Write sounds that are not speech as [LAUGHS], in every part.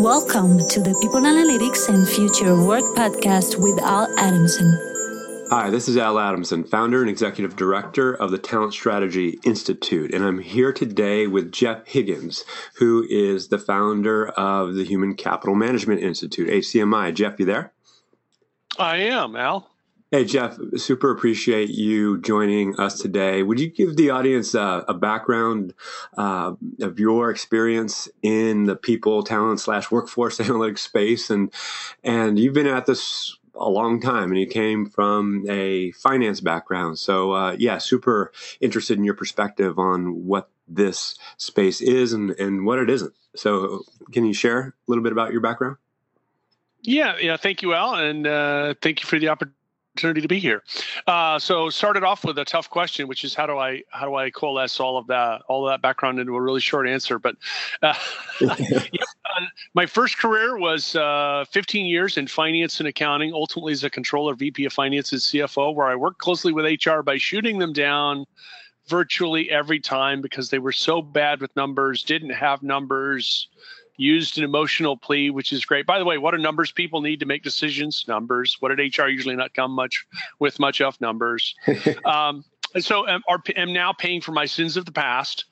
Welcome to the People Analytics and Future Work podcast with Al Adamson. Hi, this is Al Adamson, founder and executive director of the Talent Strategy Institute, and I'm here today with Jeff Higgins, who is the founder of the Human Capital Management Institute, HCMI. Jeff, you there? I am, Al. Hey, Jeff, super appreciate you joining us today. Would you give the audience uh, a background uh, of your experience in the people, talent slash workforce [LAUGHS] analytics space? And, and you've been at this a long time and you came from a finance background. So, uh, yeah, super interested in your perspective on what this space is and, and what it isn't. So, can you share a little bit about your background? Yeah, yeah. Thank you, Al, and uh, thank you for the opportunity opportunity to be here. Uh, so started off with a tough question, which is how do I how do I coalesce all of that all of that background into a really short answer? But uh, [LAUGHS] yeah, uh, my first career was uh, 15 years in finance and accounting, ultimately as a controller, VP of finance, and CFO, where I worked closely with HR by shooting them down virtually every time because they were so bad with numbers, didn't have numbers used an emotional plea, which is great. By the way, what do numbers people need to make decisions? Numbers. What did HR usually not come much with much of numbers? [LAUGHS] um, and so I'm, am now paying for my sins of the past.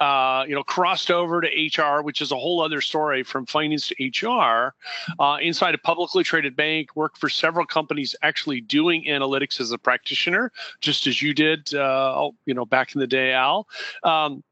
Uh, you know, crossed over to HR, which is a whole other story from finance to HR. Uh, inside a publicly traded bank, worked for several companies actually doing analytics as a practitioner, just as you did, uh, you know, back in the day, Al. Um,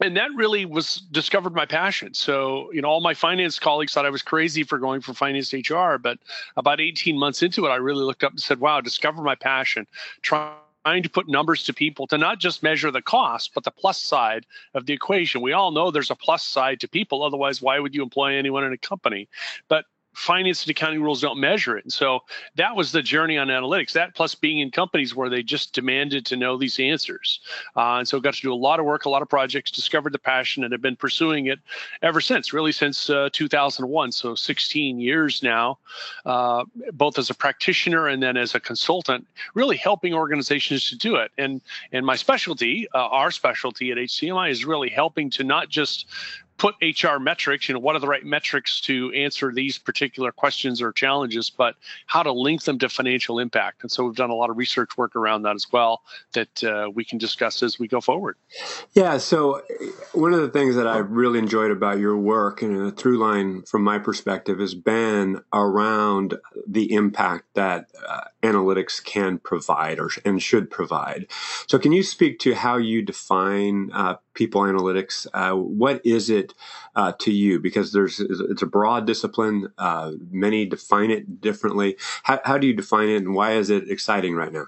and that really was discovered my passion. So, you know, all my finance colleagues thought I was crazy for going for finance HR, but about 18 months into it, I really looked up and said, wow, discover my passion. Trying to put numbers to people to not just measure the cost, but the plus side of the equation. We all know there's a plus side to people. Otherwise, why would you employ anyone in a company? But finance and accounting rules don't measure it. And so that was the journey on analytics. That plus being in companies where they just demanded to know these answers. Uh, and so got to do a lot of work, a lot of projects, discovered the passion, and have been pursuing it ever since, really since uh, 2001. So 16 years now, uh, both as a practitioner and then as a consultant, really helping organizations to do it. And and my specialty, uh, our specialty at HCMI, is really helping to not just put HR metrics, you know, what are the right metrics to answer these particular questions or challenges, but how to link them to financial impact. And so we've done a lot of research work around that as well that uh, we can discuss as we go forward. Yeah. So one of the things that I really enjoyed about your work and a through line from my perspective has been around the impact that uh, analytics can provide or and should provide. So can you speak to how you define uh, people analytics? Uh, what is it uh, to you? Because there's it's a broad discipline. Uh, many define it differently. How, how do you define it, and why is it exciting right now?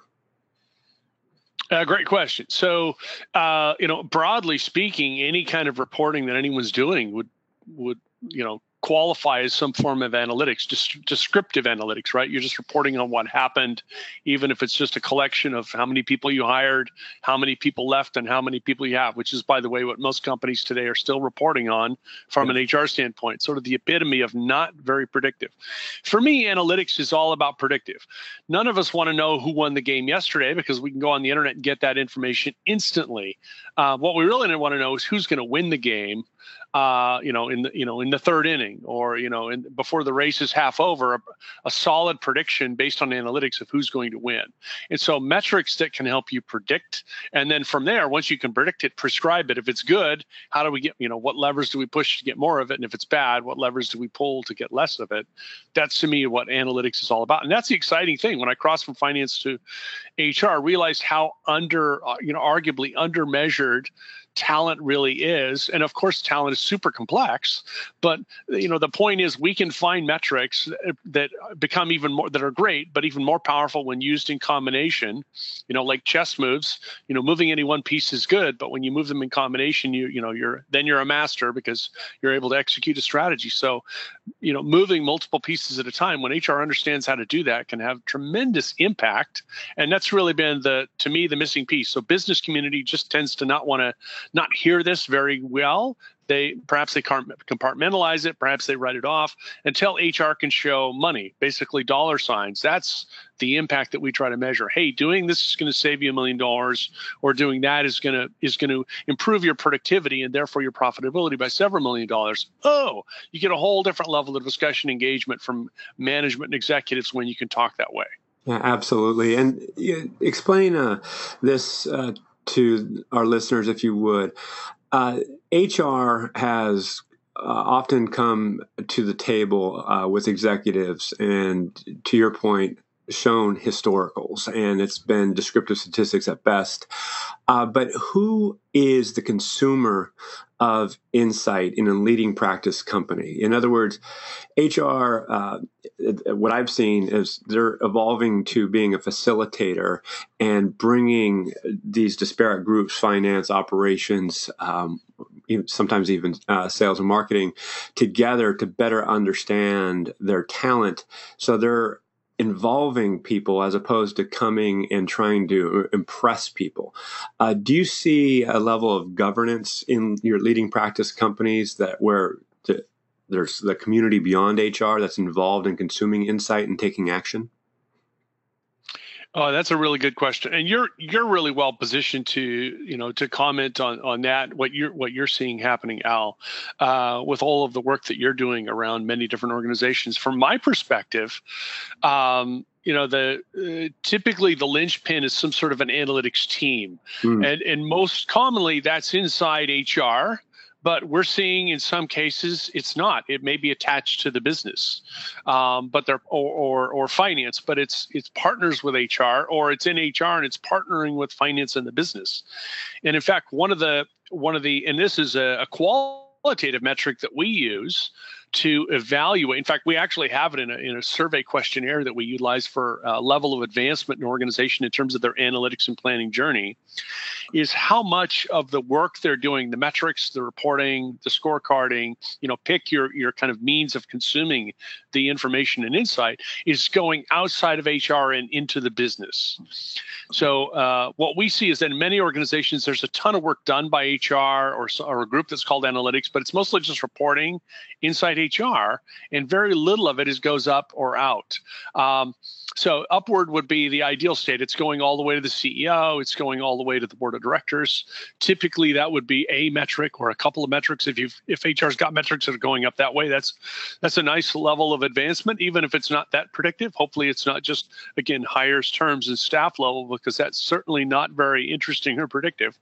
Uh, great question. So, uh, you know, broadly speaking, any kind of reporting that anyone's doing would would you know qualify as some form of analytics, just descriptive analytics, right? You're just reporting on what happened, even if it's just a collection of how many people you hired, how many people left, and how many people you have, which is, by the way, what most companies today are still reporting on from an HR standpoint, sort of the epitome of not very predictive. For me, analytics is all about predictive. None of us want to know who won the game yesterday because we can go on the internet and get that information instantly. Uh, what we really want to know is who's going to win the game uh, you know, in the you know in the third inning or you know in, before the race is half over, a, a, solid prediction based on analytics of who's going to win. And so metrics that can help you predict, and then from there, once you can predict it, prescribe it. If it's good, how do we get you know what levers do we push to get more of it, and if it's bad, what levers do we pull to get less of it? That's to me what analytics is all about, and that's the exciting thing. When I crossed from finance to HR, I realized how under uh, you know arguably under measured talent really is. And of course talent is super complex but you know the point is we can find metrics that become even more that are great but even more powerful when used in combination. You know like chess moves you know moving any one piece is good but when you move them in combination you you know you're then you're a master because you're able to execute a strategy. So you know moving multiple pieces at a time when hr understands how to do that can have tremendous impact. And that's really been the to me the missing piece. So business community just tends to not want to not hear this very well. They perhaps they compartmentalize it perhaps they write it off until hr can show money basically dollar signs. That's the impact that we try to measure. Hey doing this is going to save you a million dollars or doing that is going to is going to improve your productivity and therefore your profitability by several million dollars. Oh you get a whole different level of discussion engagement from management and executives when you can talk that way. Yeah, absolutely. And explain uh, this uh, to our listeners if you would. Uh, HR has uh, often come to the table uh, with executives, and to your point, shown historicals, and it's been descriptive statistics at best. Uh, but who is the consumer of insight in a leading practice company? In other words, HR, uh, what I've seen is they're evolving to being a facilitator and bringing these disparate groups, finance, operations, um, sometimes even uh, sales and marketing, together to better understand their talent. So they're involving people as opposed to coming and trying to impress people. Uh, do you see a level of governance in your leading practice companies that where the, there's the community beyond HR that's involved in consuming insight and taking action? Oh, that's a really good question, and you're you're really well positioned to you know to comment on on that what you're what you're seeing happening, Al, uh, with all of the work that you're doing around many different organizations. From my perspective, um, you know the uh, typically the linchpin is some sort of an analytics team, mm. and and most commonly that's inside HR but we're seeing in some cases it's not. It may be attached to the business, um, but they're or, or, or finance, but it's it's partners with HR or it's in HR and it's partnering with finance and the business. And in fact, one of the one of the and this is a, a qualitative metric that we use to evaluate. In fact, we actually have it in a, in a survey questionnaire that we utilize for uh, level of advancement in organization in terms of their analytics and planning journey. Is how much of the work they're doing, the metrics, the reporting, the scorecarding, you know, pick your your kind of means of consuming the information and insight is going outside of HR and into the business. So uh, what we see is that in many organizations, there's a ton of work done by HR or, or a group that's called analytics, but it's mostly just reporting inside HR, and very little of it is goes up or out. Um, so upward would be the ideal state. It's going all the way to the CEO. It's going all the way to the board of directors. Typically, that would be a metric or a couple of metrics. If you if HR's got metrics that are going up that way, that's that's a nice level of advancement. Even if it's not that predictive, hopefully it's not just again hires terms and staff level because that's certainly not very interesting or predictive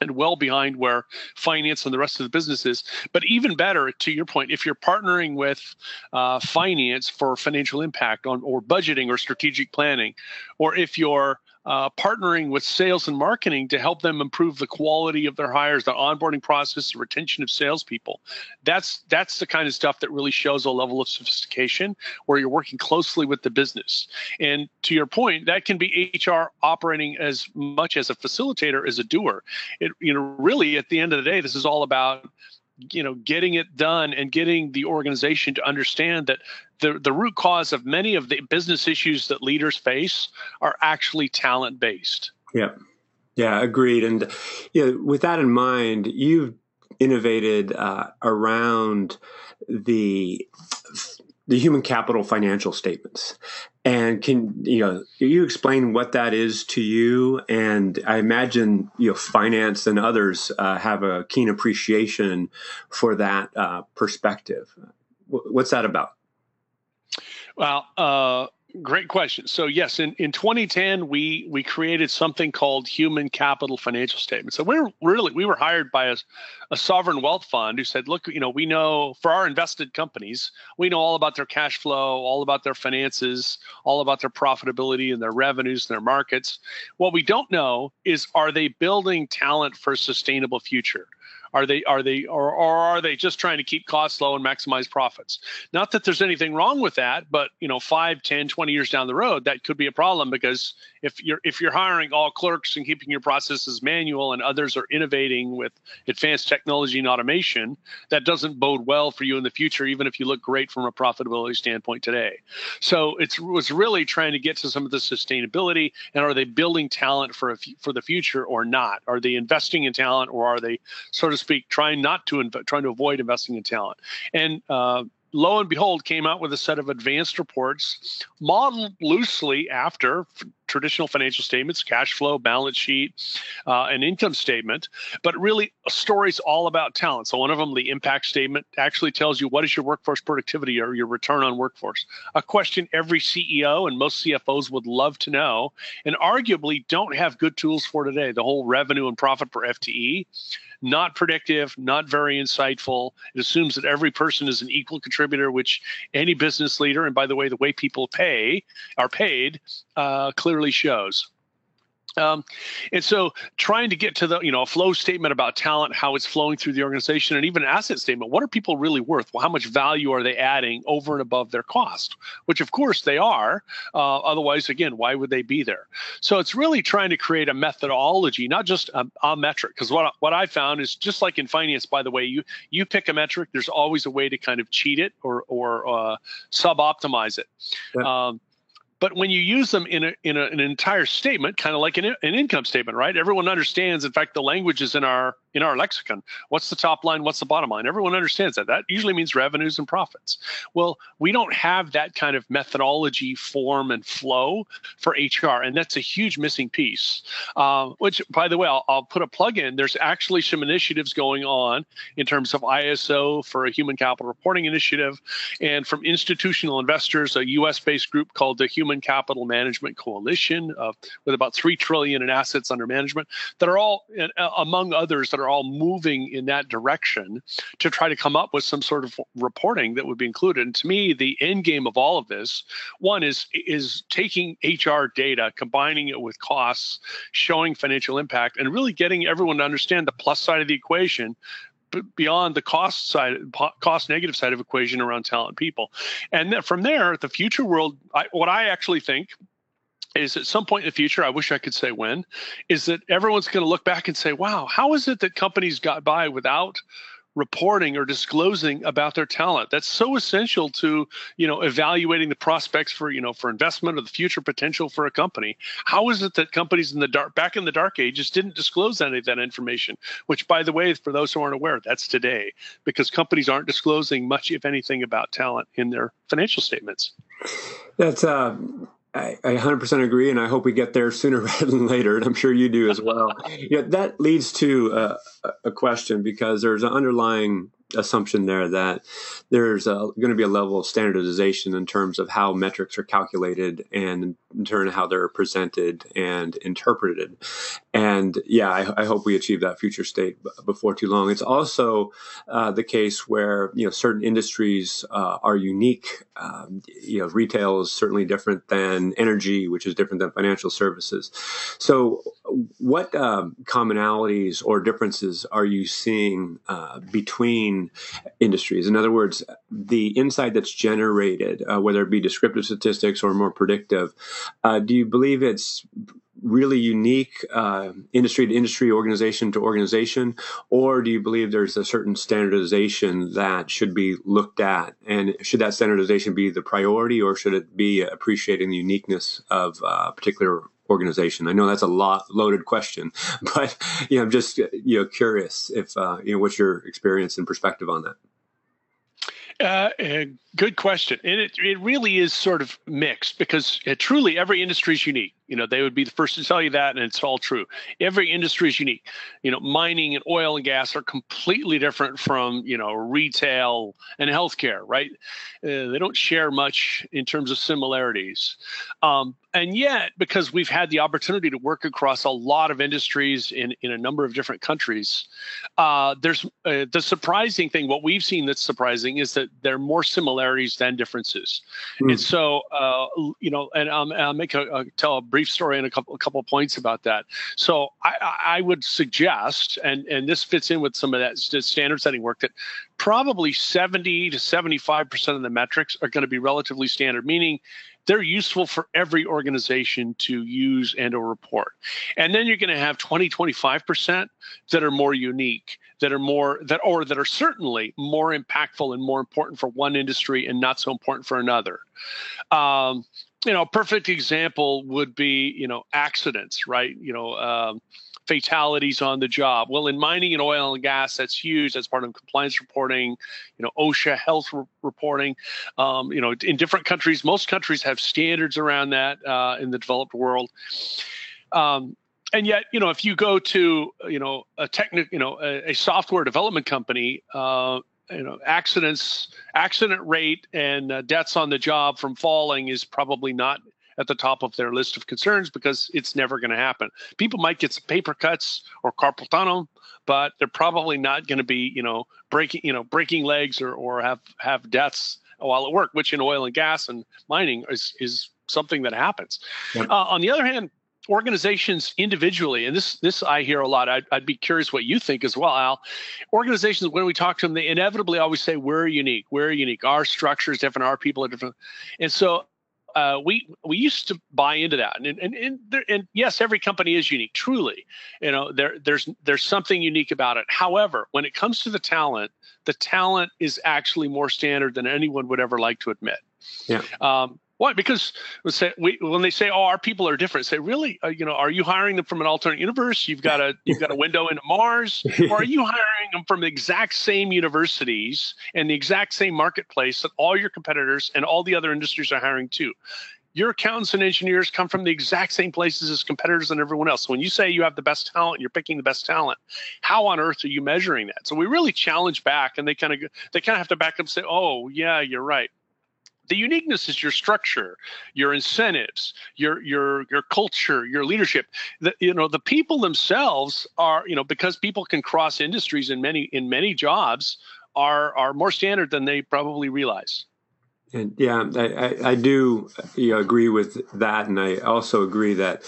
and well behind where finance and the rest of the business is. But even better, to your point, if you're partnering with uh, finance for financial impact on or budgeting or strategic planning, or if you're uh, partnering with sales and marketing to help them improve the quality of their hires, the onboarding process, the retention of salespeople. That's that's the kind of stuff that really shows a level of sophistication where you're working closely with the business. And to your point, that can be HR operating as much as a facilitator as a doer. It you know really at the end of the day, this is all about you know getting it done and getting the organization to understand that the, the root cause of many of the business issues that leaders face are actually talent based yeah. Yeah agreed. And you know, with that in mind you've innovated uh, around the the human capital financial statements. And can you know you explain what that is to you? And I imagine you know finance and others uh, have a keen appreciation for that uh, perspective. What's that about? Well, uh, Great question. So yes, in, in 2010, we we created something called Human Capital Financial Statement. So we're really we were hired by a, a sovereign wealth fund who said, look, you know, we know for our invested companies, we know all about their cash flow, all about their finances, all about their profitability and their revenues and their markets. What we don't know is are they building talent for a sustainable future? Are they are they or, or are they just trying to keep costs low and maximize profits? Not that there's anything wrong with that, but you know, 5, 10, 20 years down the road, that could be a problem because if you're if you're hiring all clerks and keeping your processes manual and others are innovating with advanced technology and automation, that doesn't bode well for you in the future, even if you look great from a profitability standpoint today. So it was really trying to get to some of the sustainability and are they building talent for for the future or not? Are they investing in talent or are they, so to speak, trying not to inv- trying to avoid investing in talent? And uh, lo and behold, came out with a set of advanced reports modeled loosely after f- traditional financial statements, cash flow, balance sheet, uh, and income statement, but really a story's all about talent. So one of them, the impact statement, actually tells you what is your workforce productivity or your return on workforce. A question every CEO and most CFOs would love to know, and arguably don't have good tools for today. The whole revenue and profit per FTE not predictive, not very insightful. It assumes that every person is an equal contributor, which any business leader, and by the way, the way people pay are paid, uh, clearly shows. Um, and so trying to get to the, you know, a flow statement about talent, how it's flowing through the organization, and even an asset statement. What are people really worth? Well, how much value are they adding over and above their cost? Which, of course, they are. Uh, otherwise, again, why would they be there? So it's really trying to create a methodology, not just a, a metric. Because what what I found is just like in finance, by the way, you you pick a metric, there's always a way to kind of cheat it or or uh, sub optimize it. Yeah. Um, but when you use them in, a, in a, an entire statement, kind of like an, an income statement, right? Everyone understands. In fact, the language is in our in our lexicon. What's the top line? What's the bottom line? Everyone understands that. That usually means revenues and profits. Well, we don't have that kind of methodology, form, and flow for HR, and that's a huge missing piece. Uh, which, by the way, I'll, I'll put a plug in. There's actually some initiatives going on in terms of ISO for a human capital reporting initiative, and from institutional investors, a U.S.-based group called the Human Capital Management Coalition, uh, with about three trillion in assets under management, that are all, uh, among others, that are are all moving in that direction to try to come up with some sort of reporting that would be included. And to me, the end game of all of this, one is is taking HR data, combining it with costs, showing financial impact, and really getting everyone to understand the plus side of the equation beyond the cost side, cost negative side of equation around talent people. And then from there, the future world, I, what I actually think is at some point in the future, I wish I could say when, is that everyone's going to look back and say, wow, how is it that companies got by without reporting or disclosing about their talent? That's so essential to you know evaluating the prospects for you know for investment or the future potential for a company. How is it that companies in the dark back in the dark ages didn't disclose any of that information? Which by the way for those who aren't aware that's today because companies aren't disclosing much if anything about talent in their financial statements. That's uh I, I 100% agree, and I hope we get there sooner [LAUGHS] rather than later, and I'm sure you do as well. yeah, that leads to uh, a, a question because there's an underlying assumption there that there's uh, going to be a level of standardization in terms of how metrics are calculated and in turn how they're presented and interpreted. And yeah, I, I hope we achieve that future state before too long. It's also uh, the case where you know certain industries uh, are unique. Um, you know, retail is certainly different than energy, which is different than financial services. So, what um, commonalities or differences are you seeing uh, between industries? In other words, the insight that's generated, uh, whether it be descriptive statistics or more predictive, uh, do you believe it's really unique uh, industry to industry, organization to organization, or do you believe there's a certain standardization that should be looked at? And should that standardization be the priority, or should it be appreciating the uniqueness of a particular organization? I know that's a lot loaded question, [LAUGHS] but you know, I'm just you know curious if uh, you know what's your experience and perspective on that. Uh, good question, and it it really is sort of mixed because it, truly every industry is unique. You know, they would be the first to tell you that, and it's all true. Every industry is unique. You know, mining and oil and gas are completely different from you know retail and healthcare, right? Uh, they don't share much in terms of similarities. Um, and yet, because we've had the opportunity to work across a lot of industries in, in a number of different countries, uh, there's uh, the surprising thing. What we've seen that's surprising is that there are more similarities than differences. Mm. And so, uh, you know, and I'll make a, a tell a brief story and a couple a couple of points about that. So I, I would suggest, and and this fits in with some of that standard setting work, that probably 70 to 75 percent of the metrics are going to be relatively standard, meaning they're useful for every organization to use and or report. And then you're going to have 20, 25% that are more unique, that are more that or that are certainly more impactful and more important for one industry and not so important for another. Um, you know, a perfect example would be, you know, accidents, right? You know, um, fatalities on the job. Well, in mining and oil and gas, that's huge. That's part of compliance reporting, you know, OSHA health re- reporting. Um, you know, in different countries, most countries have standards around that uh, in the developed world. Um, and yet, you know, if you go to, you know, a technical, you know, a, a, software development company, uh, you know, accidents, accident rate, and uh, deaths on the job from falling is probably not at the top of their list of concerns because it's never going to happen. People might get some paper cuts or carpal tunnel, but they're probably not going to be, you know, breaking, you know, breaking legs or, or have have deaths while at work, which in oil and gas and mining is is something that happens. Yep. Uh, on the other hand, organizations individually, and this this I hear a lot. I'd, I'd, be curious what you think as well, Al. Organizations, when we talk to them, they inevitably always say we're unique. We're unique. Our structure is different. Our people are different. And so uh, we we used to buy into that, and and and, there, and, yes, every company is unique. Truly, you know, there there's there's something unique about it. However, when it comes to the talent, the talent is actually more standard than anyone would ever like to admit. Yeah. Um, why? Because say, we, when they say, "Oh, our people are different," say, "Really? Uh, you know, are you hiring them from an alternate universe? You've got a you've got a window into Mars, [LAUGHS] or are you hiring them from the exact same universities and the exact same marketplace that all your competitors and all the other industries are hiring too?" Your accountants and engineers come from the exact same places as competitors and everyone else. So when you say you have the best talent, you're picking the best talent. How on earth are you measuring that? So we really challenge back, and they kind of they kind of have to back up and say, "Oh, yeah, you're right." The uniqueness is your structure your incentives your your your culture your leadership. The, you know the people themselves are you know because people can cross industries in many in many jobs are are more standard than they probably realize. And yeah i i, I do you know, agree with that. And i also agree that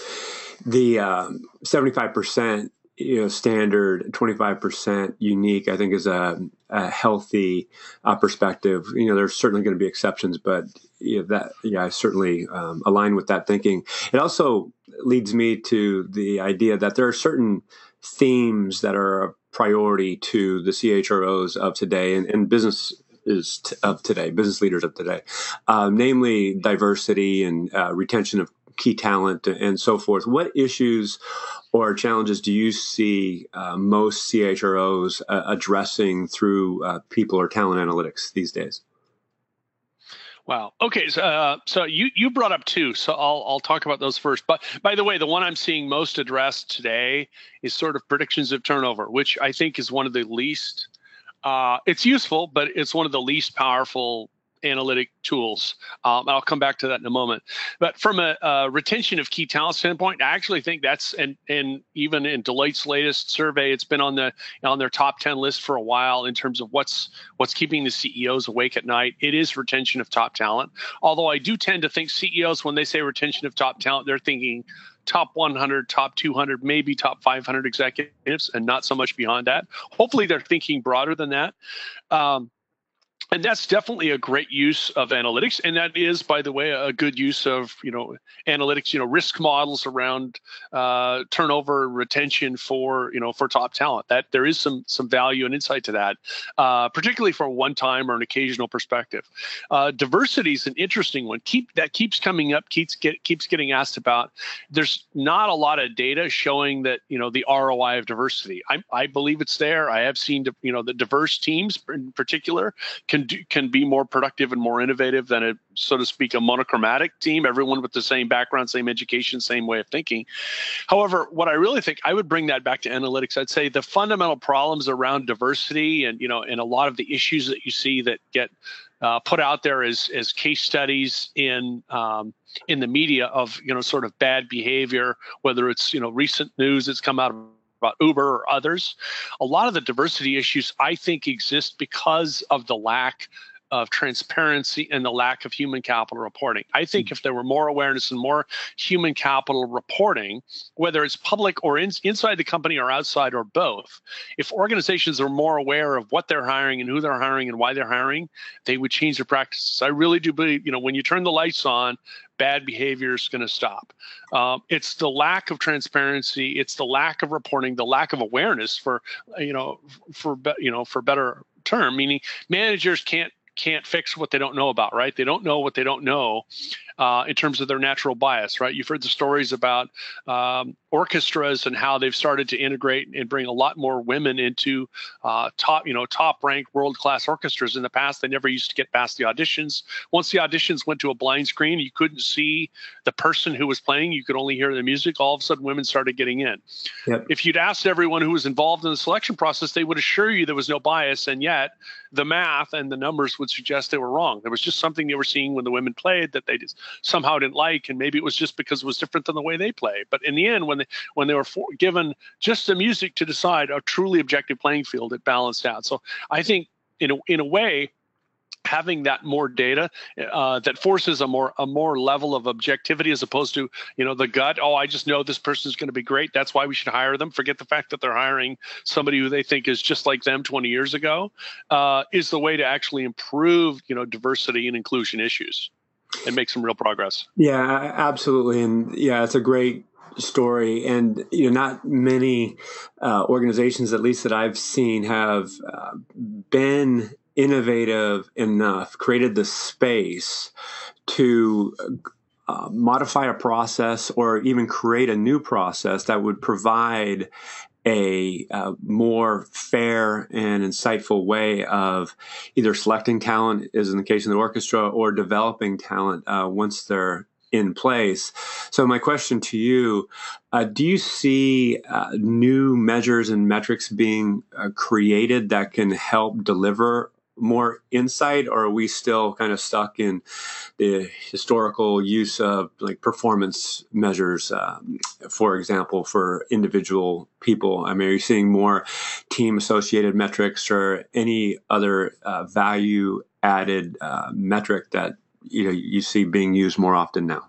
the um, 75% you know standard 25% unique i think is a, a healthy uh, perspective. You know there's certainly going to be exceptions but you know, that yeah i certainly um, align with that thinking. It also leads me to the idea that there are certain themes that are a priority to the chros of today and, and business is t- of today, business leaders of today, uh, namely diversity and uh, retention of key talent and so forth. What issues or challenges do you see uh, most CHROs uh, addressing through uh, people or talent analytics these days? Wow. Okay. So, uh, so you you brought up two, so I'll I'll talk about those first. But by the way, the one I'm seeing most addressed today is sort of predictions of turnover, which I think is one of the least. Uh, it's useful, but it's one of the least powerful analytic tools. Um, I'll come back to that in a moment. But from a, a, retention of key talent standpoint, I actually think that's and and even in Deloitte's latest survey, it's been on the on their top ten list for a while in terms of what's what's keeping the CEOs awake at night. It is retention of top talent. Although I do tend to think CEOs, when they say retention of top talent, they're thinking top 100, top 200, maybe top 500 executives, and not so much beyond that. Hopefully, they're thinking broader than that. Um, and that's definitely a great use of analytics. And that is by the way a good use of you know analytics you know risk models around uh, turnover retention for you know for top talent. That there is some some value and insight to that uh, particularly for a one time or an occasional perspective. Uh, diversity is an interesting one. Keep that keeps coming up keeps get keeps getting asked about. There's not a lot of data showing that you know the roi of diversity. I, I believe it's there. I have seen you know the diverse teams in particular can can do, can be more productive and more innovative than a so to speak a monochromatic team everyone with the same background same education same way of thinking. However what i really think i would bring that back to analytics. I'd say the fundamental problems around diversity and you know and a lot of the issues that you see that get uh, put out there as as case studies in um, in the media of you know sort of bad behavior whether it's you know recent news that's come out of about Uber or others. A lot of the diversity issues I think exist because of the lack of transparency and the lack of human capital reporting. I think mm-hmm. if there were more awareness and more human capital reporting, whether it's public or in, inside the company or outside or both, if organizations are more aware of what they're hiring and who they're hiring and why they're hiring, they would change their practices. I really do believe, you know, when you turn the lights on, bad behavior is going to stop. Um, it's the lack of transparency, it's the lack of reporting, the lack of awareness for, you know, for you know, for better term, meaning managers can't can't fix what they don't know about, right? They don't know what they don't know uh, in terms of their natural bias, right? You've heard the stories about um, orchestras and how they've started to integrate and bring a lot more women into uh, top, you know, top ranked world class orchestras. In the past, they never used to get past the auditions. Once the auditions went to a blind screen, you couldn't see the person who was playing. You could only hear the music. All of a sudden, women started getting in. Yep. If you'd asked everyone who was involved in the selection process, they would assure you there was no bias, and yet the math and the numbers would suggest they were wrong. There was just something they were seeing when the women played that they just somehow didn't like, and maybe it was just because it was different than the way they play. But in the end, when they when they were for, given just the music to decide a truly objective playing field, it balanced out. So I think in a, in a way having that more data uh, that forces a more a more level of objectivity as opposed to you know the gut oh i just know this person is going to be great that's why we should hire them forget the fact that they're hiring somebody who they think is just like them 20 years ago uh, is the way to actually improve you know diversity and inclusion issues and make some real progress. Yeah absolutely. And yeah it's a great story. And you know not many uh, organizations at least that i've seen have uh, been innovative enough, created the space to uh, modify a process or even create a new process that would provide a uh, more fair and insightful way of either selecting talent, as in the case of the orchestra, or developing talent uh, once they're in place. So, my question to you uh, do you see uh, new measures and metrics being uh, created that can help deliver more insight, or are we still kind of stuck in the historical use of like performance measures, um, for example, for individual people? I mean, are you seeing more team associated metrics or any other uh, value added uh, metric that you know you see being used more often now?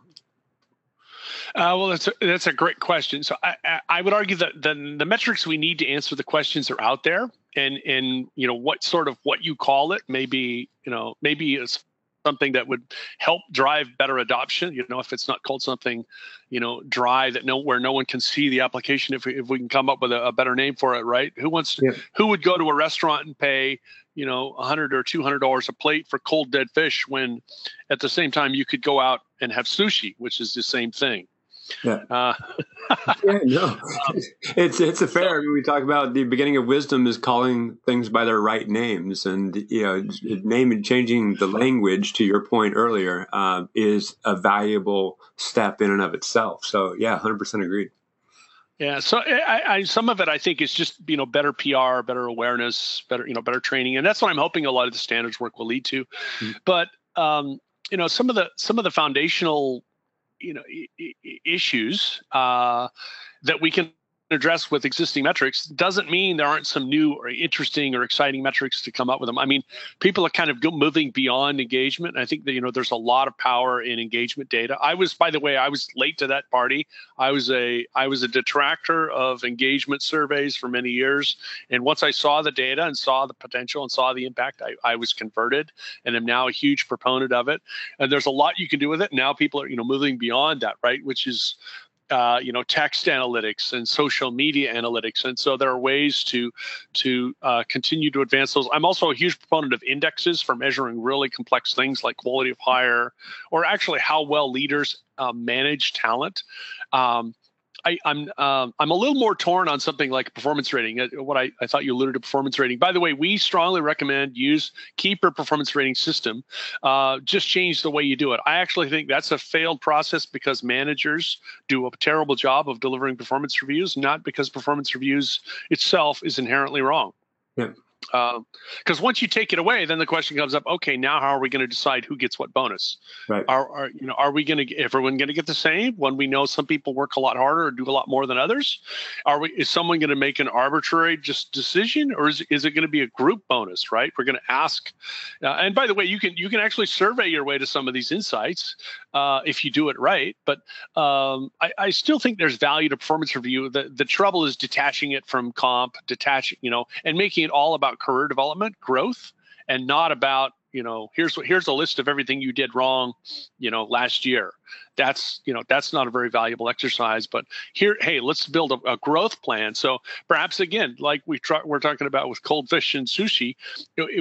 Uh, well, that's a, that's a great question. So I, I would argue that the, the metrics we need to answer the questions are out there, and and you know what sort of what you call it maybe you know maybe is something that would help drive better adoption. You know, if it's not called something, you know, dry that no where no one can see the application. If we, if we can come up with a, a better name for it, right? Who wants to, yeah. who would go to a restaurant and pay you know a hundred or two hundred dollars a plate for cold dead fish when at the same time you could go out and have sushi, which is the same thing. Yeah. [LAUGHS] Uh, yeah, no, [LAUGHS] it's it's a fair. I mean, we talk about the beginning of wisdom is calling things by their right names, and you know, naming changing the language. To your point earlier, uh, is a valuable step in and of itself. So, yeah, hundred percent agreed. Yeah, so I, I, some of it I think is just you know better PR, better awareness, better you know better training, and that's what I'm hoping a lot of the standards work will lead to. Mm-hmm. But um, you know some of the some of the foundational you know I- I- issues uh, that we can address with existing metrics doesn't mean there aren't some new or interesting or exciting metrics to come up with them. I mean, people are kind of moving beyond engagement. I think that you know there's a lot of power in engagement data. I was, by the way, I was late to that party. I was a I was a detractor of engagement surveys for many years, and once I saw the data and saw the potential and saw the impact, I, I was converted and am now a huge proponent of it. And there's a lot you can do with it. Now people are you know moving beyond that, right? Which is uh, you know text analytics and social media analytics. And so there are ways to to uh, continue to advance those. I'm also a huge proponent of indexes for measuring really complex things like quality of hire or actually how well leaders uh, manage talent. Um, I, am I'm, um, I'm a little more torn on something like performance rating. Uh, what I, I thought you alluded to performance rating. By the way, we strongly recommend use keep your performance rating system. Uh, just change the way you do it. I actually think that's a failed process because managers do a terrible job of delivering performance reviews, not because performance reviews itself is inherently wrong. Yeah. Because uh, once you take it away, then the question comes up: Okay, now how are we going to decide who gets what bonus? Right. Are, are you know are we going to everyone going to get the same when we know some people work a lot harder or do a lot more than others? Are we is someone going to make an arbitrary just decision, or is is it going to be a group bonus? Right. We're going to ask. Uh, and by the way, you can you can actually survey your way to some of these insights uh, if you do it right. But um, I, I still think there's value to performance review. The the trouble is detaching it from comp, detaching you know, and making it all about career development, growth, and not about you know here's what here's a list of everything you did wrong you know last year that's you know that's not a very valuable exercise but here hey let's build a, a growth plan. So perhaps again like we we're talking about with cold fish and sushi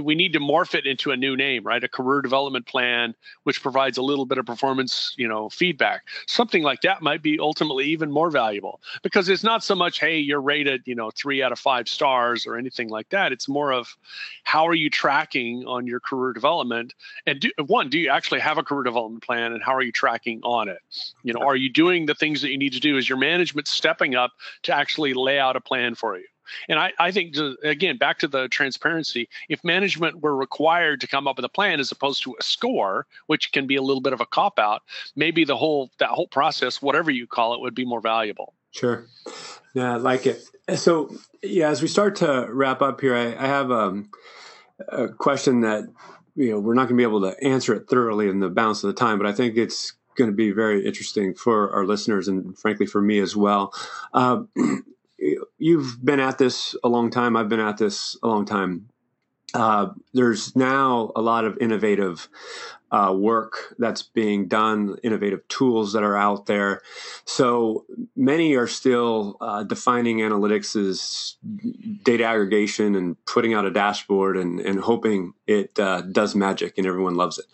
we need to morph it into a new name right? A career development plan which provides a little bit of performance you know feedback. Something like that might be ultimately even more valuable because it's not so much hey you're rated you know three out of five stars or anything like that. It's more of how are you tracking on your career development? And do, one do you actually have a career development plan and how are you tracking on on it? You know, are you doing the things that you need to do? Is your management stepping up to actually lay out a plan for you? And I, I think, to, again, back to the transparency, if management were required to come up with a plan as opposed to a score, which can be a little bit of a cop out, maybe the whole that whole process, whatever you call it, would be more valuable. Sure. Yeah, I like it. So, yeah, as we start to wrap up here, I, I have um, a question that you know we're not going to be able to answer it thoroughly in the balance of the time, but I think it's going to be very interesting for our listeners and frankly for me as well. Uh, [CLEARS THROAT] you've been at this a long time. I've been at this a long time. Uh, there's now a lot of innovative uh, work that's being done, innovative tools that are out there. So many are still uh, defining analytics as data aggregation and putting out a dashboard and, and hoping it uh, does magic and everyone loves it.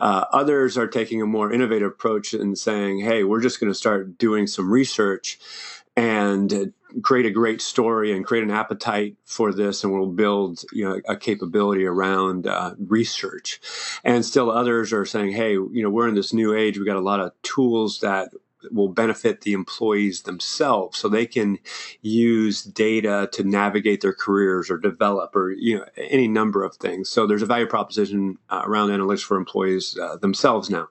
Uh, others are taking a more innovative approach and saying, hey, we're just going to start doing some research and create a great story and create an appetite for this and we'll build you know a capability around uh, research. And still others are saying hey you know we're in this new age. We've got a lot of tools that will benefit the employees themselves so they can use data to navigate their careers or develop or you know any number of things. So there's a value proposition uh, around analytics for employees uh, themselves now.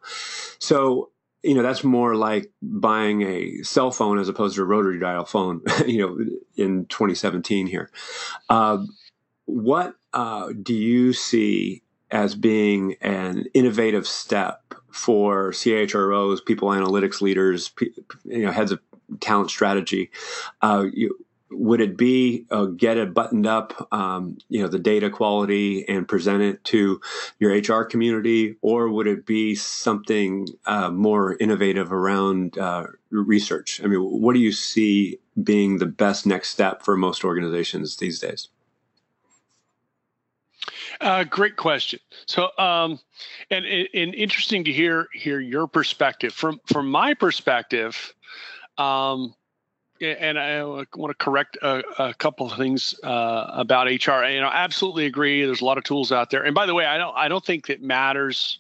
So you know that's more like buying a cell phone as opposed to a rotary dial phone [LAUGHS] you know in 2017 here uh, what uh, do you see as being an innovative step for CHROs, people analytics leaders, you know, heads of talent strategy. Uh, you, would it be uh, get it buttoned up, um, you know, the data quality and present it to your HR community, or would it be something uh, more innovative around uh, research? I mean, what do you see being the best next step for most organizations these days? Uh, great question. So, um, and, and interesting to hear hear your perspective. From from my perspective, um, and I want to correct a, a couple of things uh, about HR. You know, absolutely agree. There's a lot of tools out there. And by the way, I don't I don't think it matters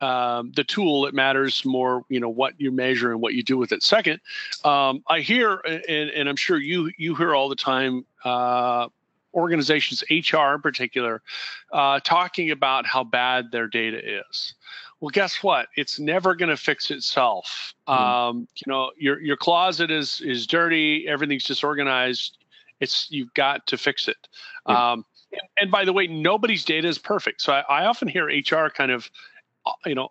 um, the tool. It matters more, you know, what you measure and what you do with it. Second, um, I hear, and, and, I'm sure you you hear all the time. Uh, organizations, HR in particular, uh, talking about how bad their data is. Well, guess what? It's never going to fix itself. Mm. Um, you know, your your closet is is dirty. Everything's disorganized. It's you've got to fix it. Um, and, and, by the way, nobody's data is perfect. So I, I often hear HR kind of, uh, you know,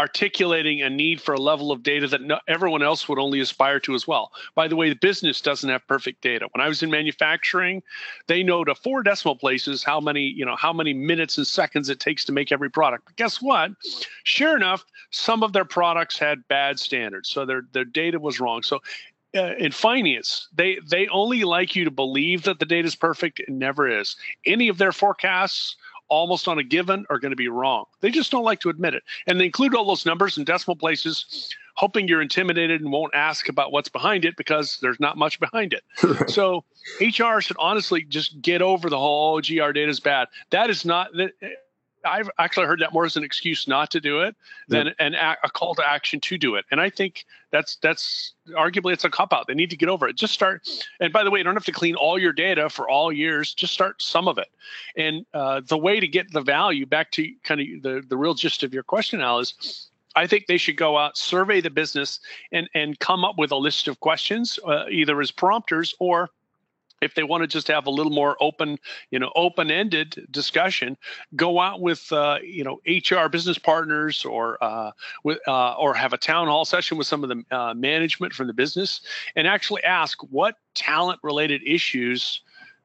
articulating a need for a level of data that no, everyone else would only aspire to as well. By the way, the business doesn't have perfect data. When I was in manufacturing, they know to four decimal places how many, you know, how many minutes and seconds it takes to make every product. But guess what? Sure enough, some of their products had bad standards. So their their data was wrong. So uh, in finance, they they only like you to believe that the data is perfect. It never is. Any of their forecasts almost on a given are going to be wrong. They just don't like to admit it. And they include all those numbers and decimal places, hoping you're intimidated and won't ask about what's behind it because there's not much behind it. [LAUGHS] so HR should honestly just get over the whole oh, GR data is bad. That is not that I've actually heard that more as an excuse not to do it than yep. an a, a call to action to do it. And I think that's that's arguably it's a cop out. They need to get over it. Just start. And by the way, you don't have to clean all your data for all years. Just start some of it. And uh, the way to get the value back to kind of the the real gist of your question, Al, is I think they should go out, survey the business, and and come up with a list of questions, uh, either as prompters or if they want to just have a little more open you know open-ended discussion go out with uh, you know hr business partners or uh, with uh, or have a town hall session with some of the uh, management from the business and actually ask what talent related issues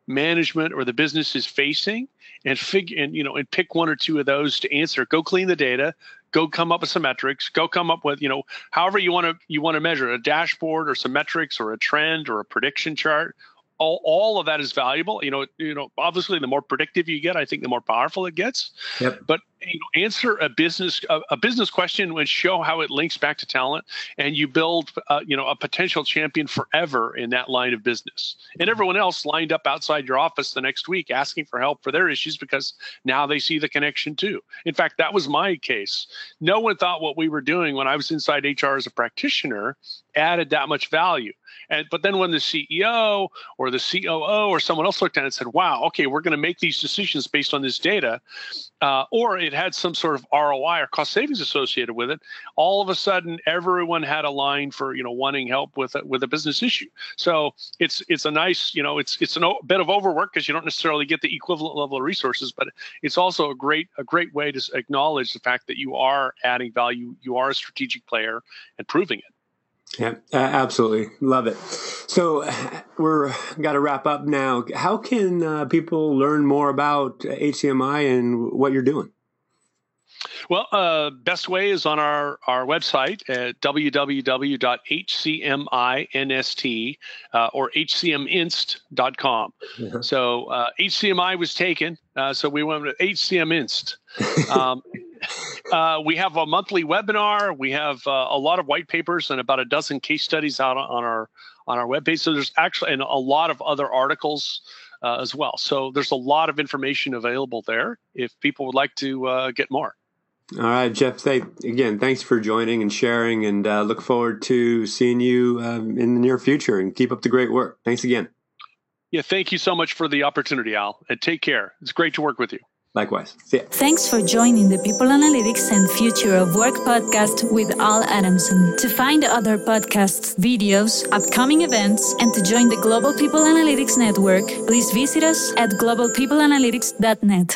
management or the business is facing and figure and you know and pick one or two of those to answer. Go clean the data go come up with some metrics go come up with you know however you want to you want to measure a dashboard or some metrics or a trend or a prediction chart all, all of that is valuable. You know, you know, obviously the more predictive you get, I think the more powerful it gets. Yep. But you know, answer a business a, a, business question and show how it links back to talent, and you build uh, you know a potential champion forever in that line of business. And everyone else lined up outside your office the next week asking for help for their issues because now they see the connection too. In fact, that was my case. No one thought what we were doing when I was inside HR as a practitioner added that much value. And but then when the CEO or the COO or someone else looked at it and said, "Wow, okay, we're going to make these decisions based on this data," uh, or it had some sort of ROI or cost savings associated with it, all of a sudden everyone had a line for you know wanting help with a, with a business issue. So it's it's a nice you know it's it's a bit of overwork because you don't necessarily get the equivalent level of resources, but it's also a great a great way to acknowledge the fact that you are adding value, you are a strategic player, and proving it. Yeah, absolutely. Love it. So we're got to wrap up now. How can uh, people learn more about HCMI and what you're doing? Well, uh, best way is on our, our website at www.hcminst uh, or hcminst.com. Yeah. So uh, HCMI was taken, uh, so we went to HCMinst. [LAUGHS] Um, uh, we have a monthly webinar. We have uh, a lot of white papers and about a dozen case studies out on our on our webpage. So there's actually and a lot of other articles uh, as well. So there's a lot of information available there if people would like to uh, get more. All right, Jeff. Again, thanks for joining and sharing, and uh, look forward to seeing you um, in the near future. And keep up the great work. Thanks again. Yeah, thank you so much for the opportunity, Al. And take care. It's great to work with you. Likewise. Thanks for joining the People Analytics and Future of Work podcast with Al Adamson. To find other podcasts, videos, upcoming events, and to join the Global People Analytics Network, please visit us at globalpeopleanalytics.net.